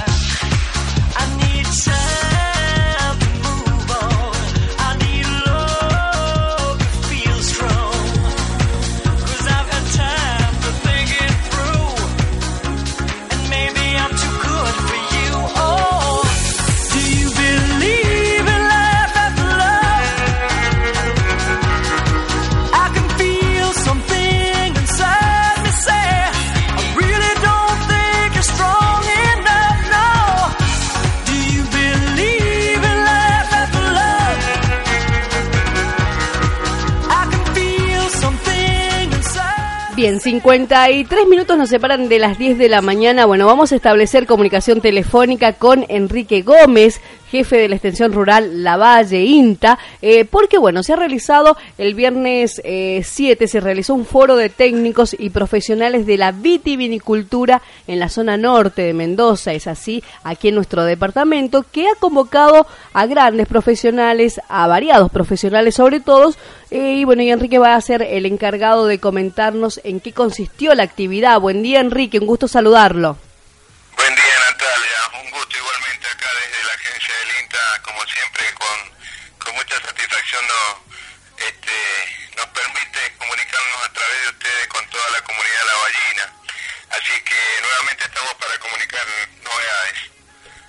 I need time Bien, 53 minutos nos separan de las 10 de la mañana. Bueno, vamos a establecer comunicación telefónica con Enrique Gómez, jefe de la extensión rural La Valle INTA, eh, porque bueno, se ha realizado el viernes eh, 7, se realizó un foro de técnicos y profesionales de la vitivinicultura en la zona norte de Mendoza, es así, aquí en nuestro departamento, que ha convocado a grandes profesionales, a variados profesionales sobre todo, eh, y bueno, y Enrique va a ser el encargado de comentarnos en qué consistió la actividad. Buen día Enrique, un gusto saludarlo.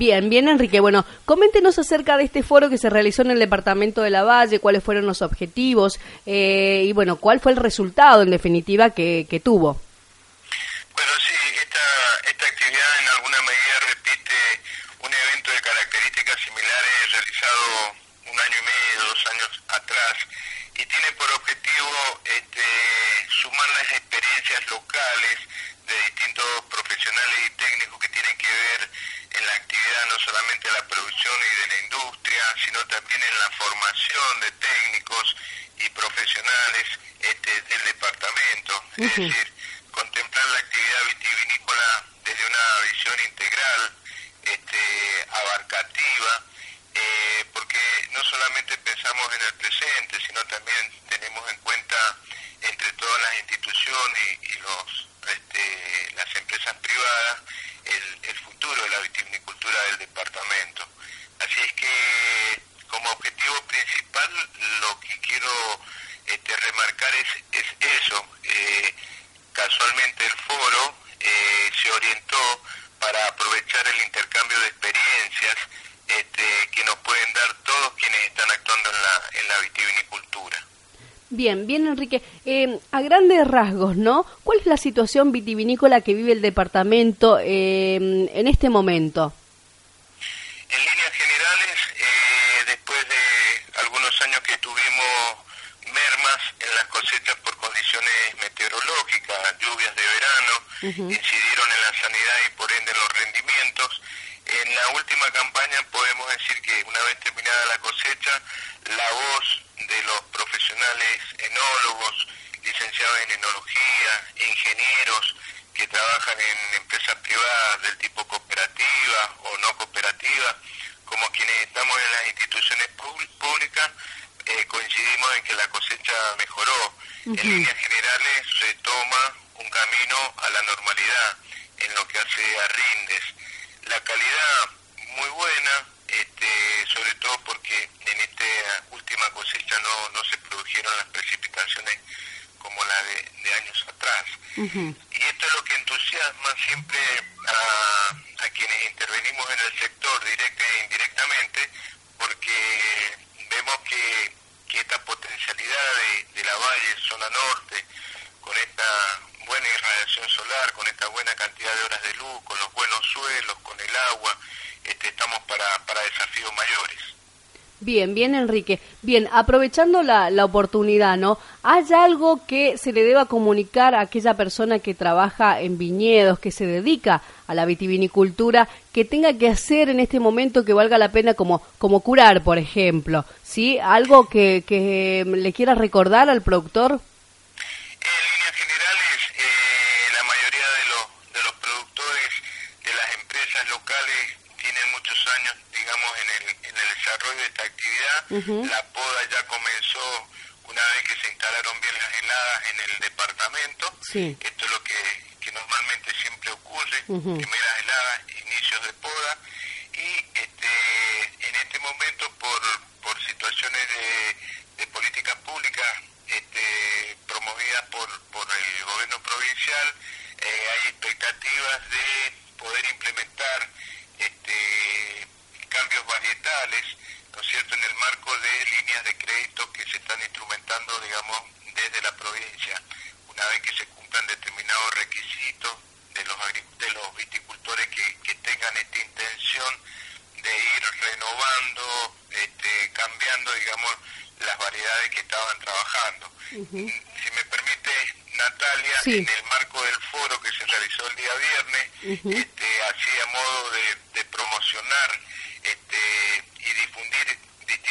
Bien, bien Enrique. Bueno, coméntenos acerca de este foro que se realizó en el departamento de la Valle, cuáles fueron los objetivos eh, y bueno, cuál fue el resultado en definitiva que, tuvo. Bueno, sí, esta, esta actividad en alguna medida repite un evento de características similares realizado un año y medio, dos años atrás, y tiene por objetivo este, sumar las experiencias locales de distintos profesionales y técnicos que tienen que ver en la actividad no solamente de la producción y de la industria, sino también en la formación de técnicos y profesionales este, del departamento. Es decir, contemplar la actividad vitivinícola desde una visión integral, este, abarcativa, eh, porque no solamente pensamos en el presente, sino también tenemos en cuenta entre todas las instituciones y, y los, este, las empresas privadas el, futuro de la vitivinicultura del departamento. Así es que como objetivo principal lo que quiero este, remarcar es, es eso. Eh, casualmente el foro eh, se orientó para aprovechar el intercambio de experiencias este, que nos pueden dar todos quienes están actuando en la, en la vitivinicultura. Bien, bien Enrique. Eh, a grandes rasgos, ¿no? ¿Cuál es la situación vitivinícola que vive el departamento eh, en este momento? En líneas generales, eh, después de algunos años que tuvimos mermas en las cosechas por condiciones meteorológicas, lluvias de verano, incidieron en la sanidad y por ende en los rendimientos. En la última campaña podemos decir que una vez terminada la cosecha, la voz de los profesionales enólogos, licenciados en enología, ingenieros que trabajan en empresas privadas del tipo cooperativa o no cooperativa, como quienes estamos en las instituciones públicas, eh, coincidimos en que la cosecha mejoró. En líneas generales se toma un camino a la normalidad en lo que hace a rindes. La calidad muy buena, este, sobre todo porque en esta última cosecha no, no se produjeron las precipitaciones como la de, de años atrás. Y esto es lo que entusiasma siempre a, a quienes intervenimos en el sector directa e indirectamente, porque vemos que, que esta potencialidad de, de la valle, zona norte, con esta buena irradiación solar, con esta buena cantidad de horas de luz, con los buenos suelos, con el agua, este, estamos para, para desafíos mayores. Bien, bien Enrique. Bien, aprovechando la, la oportunidad, ¿no? ¿Hay algo que se le deba comunicar a aquella persona que trabaja en viñedos, que se dedica a la vitivinicultura, que tenga que hacer en este momento que valga la pena como, como curar, por ejemplo? ¿Sí? ¿Algo que, que le quiera recordar al productor? Locales tienen muchos años, digamos, en el, en el desarrollo de esta actividad. La poda ya comenzó una vez que se instalaron bien las heladas en el departamento. Sí. Esto es lo que, que normalmente siempre ocurre, primeras heladas, inicios de poda. Y este, en este momento, por, por situaciones de, de políticas públicas este, promovidas por, por el gobierno provincial, eh, hay expectativas de poder implementar este, cambios varietales, ¿no es cierto?, en el marco de líneas de crédito que se están instrumentando, digamos, desde la provincia. Una vez que se cumplan determinados requisitos de los, de los viticultores que, que tengan esta intención de ir renovando, este, cambiando, digamos, las variedades que estaban trabajando. Si me permite, Natalia, Sí. en el marco del foro que se realizó el día viernes, este, así a modo de, de promocionar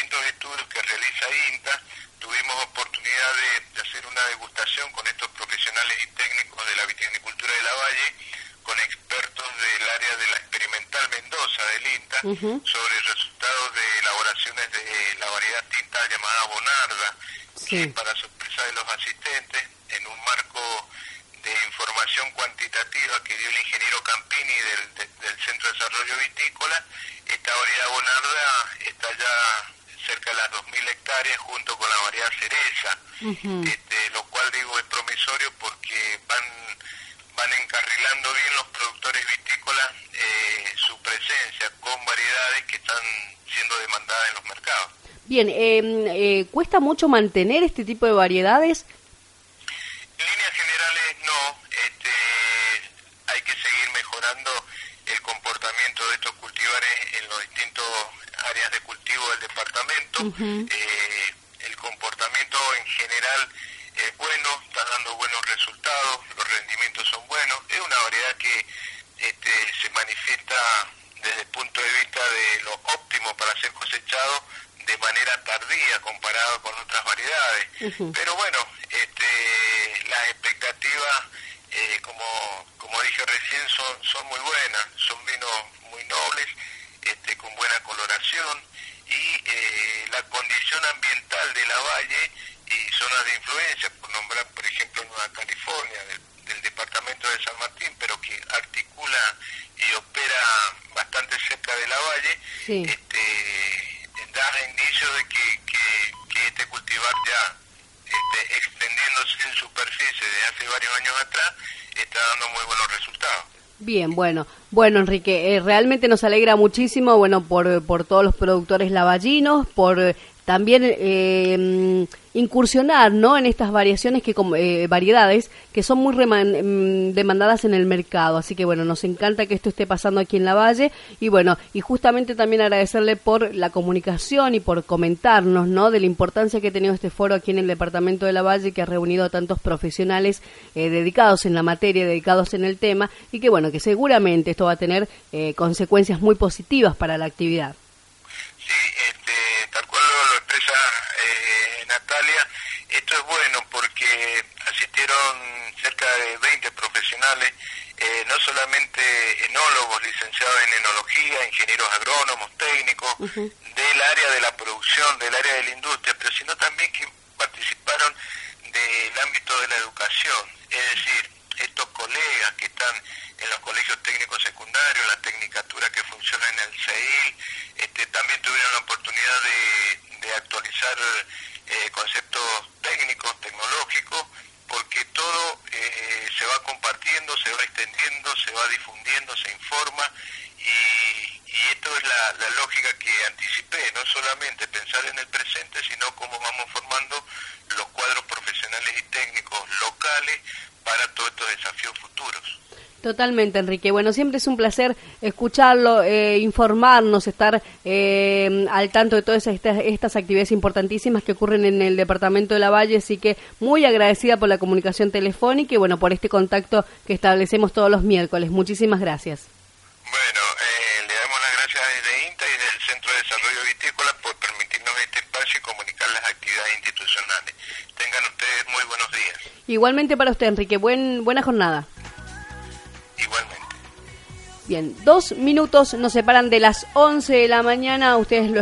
distintos estudios que realiza INTA, tuvimos oportunidad de, de hacer una degustación con estos profesionales y técnicos de la vitivinicultura de la Valle, con expertos del área de la experimental Mendoza del INTA, sobre resultados de elaboraciones de la variedad tinta llamada Bonarda, Sí. que para sorpresa de los asistentes, en un marco de información cuantitativa que dio el ingeniero Campini del, de- del Centro de Desarrollo Vitícola, esta variedad Bonarda está ya cerca de las 2.000 hectáreas junto con la variedad cereza, este, lo cual digo es promisorio porque van van encarrilando bien los productores vitícolas eh, su presencia con variedades que están siendo demandadas en los mercados. Bien, eh, eh, ¿cuesta mucho mantener este tipo de variedades? En líneas generales no, este, hay que seguir mejorando el comportamiento de estos cultivares en los distintos áreas de cultivo del Eh, el comportamiento en general es bueno, está dando buenos resultados, los rendimientos son buenos. Es una variedad que este, se manifiesta desde el punto de vista de lo óptimo para ser cosechado de manera tardía comparado con otras variedades. Pero bueno, este, las expectativas, eh, como, como dije recién, son, son muy buenas, son vinos muy nobles, este, con buena coloración la condición ambiental de la valle y zonas de influencia, por nombrar por ejemplo Nueva California, del, del departamento de San Martín, pero que articula y opera bastante cerca de la valle, Sí. este, da indicios de que, que, que este cultivar ya este, extendiéndose en superficie de hace varios años atrás está dando muy buenos resultados. Bien, bueno, bueno Enrique, eh, realmente nos alegra muchísimo, bueno, por, por todos los productores lavallinos, por eh, también eh, incursionar, ¿no? En estas variaciones que, eh, variedades que son muy mm, demandadas en el mercado. Así que bueno, nos encanta que esto esté pasando aquí en la Valle y bueno, y justamente también agradecerle por la comunicación y por comentarnos, ¿no? De la importancia que ha tenido este foro aquí en el departamento de la Valle que ha reunido a tantos profesionales eh, dedicados en la materia, dedicados en el tema y que bueno, que seguramente esto va a tener eh, consecuencias muy positivas para la actividad. Natalia, esto es bueno porque asistieron cerca de 20 profesionales, eh, no solamente enólogos licenciados en enología, ingenieros agrónomos, técnicos, del área de la producción, del área de la industria, pero sino también que participaron del ámbito de la educación, es decir, estos colegas que están en los colegios técnicos secundarios, la tecnicatura que funciona en el CEI, este, también tuvieron la oportunidad de, de actualizar eh, conceptos técnicos, tecnológicos, porque todo eh, se va compartiendo, se va extendiendo, se va difundiendo, se informa y, esto es la, la lógica que anticipé, no solamente pensar en el presente, sino cómo vamos formando los cuadros profesionales y técnicos locales para todos estos desafíos futuros. Totalmente, Enrique. Bueno, siempre es un placer escucharlo, eh, informarnos, estar eh, al tanto de todas estas, estas, actividades importantísimas que ocurren en el departamento de La Valle. Así que muy agradecida por la comunicación telefónica y bueno, por este contacto que establecemos todos los miércoles. Muchísimas gracias. Bueno, eh, le damos las gracias desde INTA y del Centro de Desarrollo Vitícola por permitirnos este espacio y comunicar las actividades institucionales. Tengan ustedes muy buenos días. Igualmente para usted, Enrique. Buen, buena jornada. Bien, dos minutos nos separan de las 11 de la mañana. Ustedes lo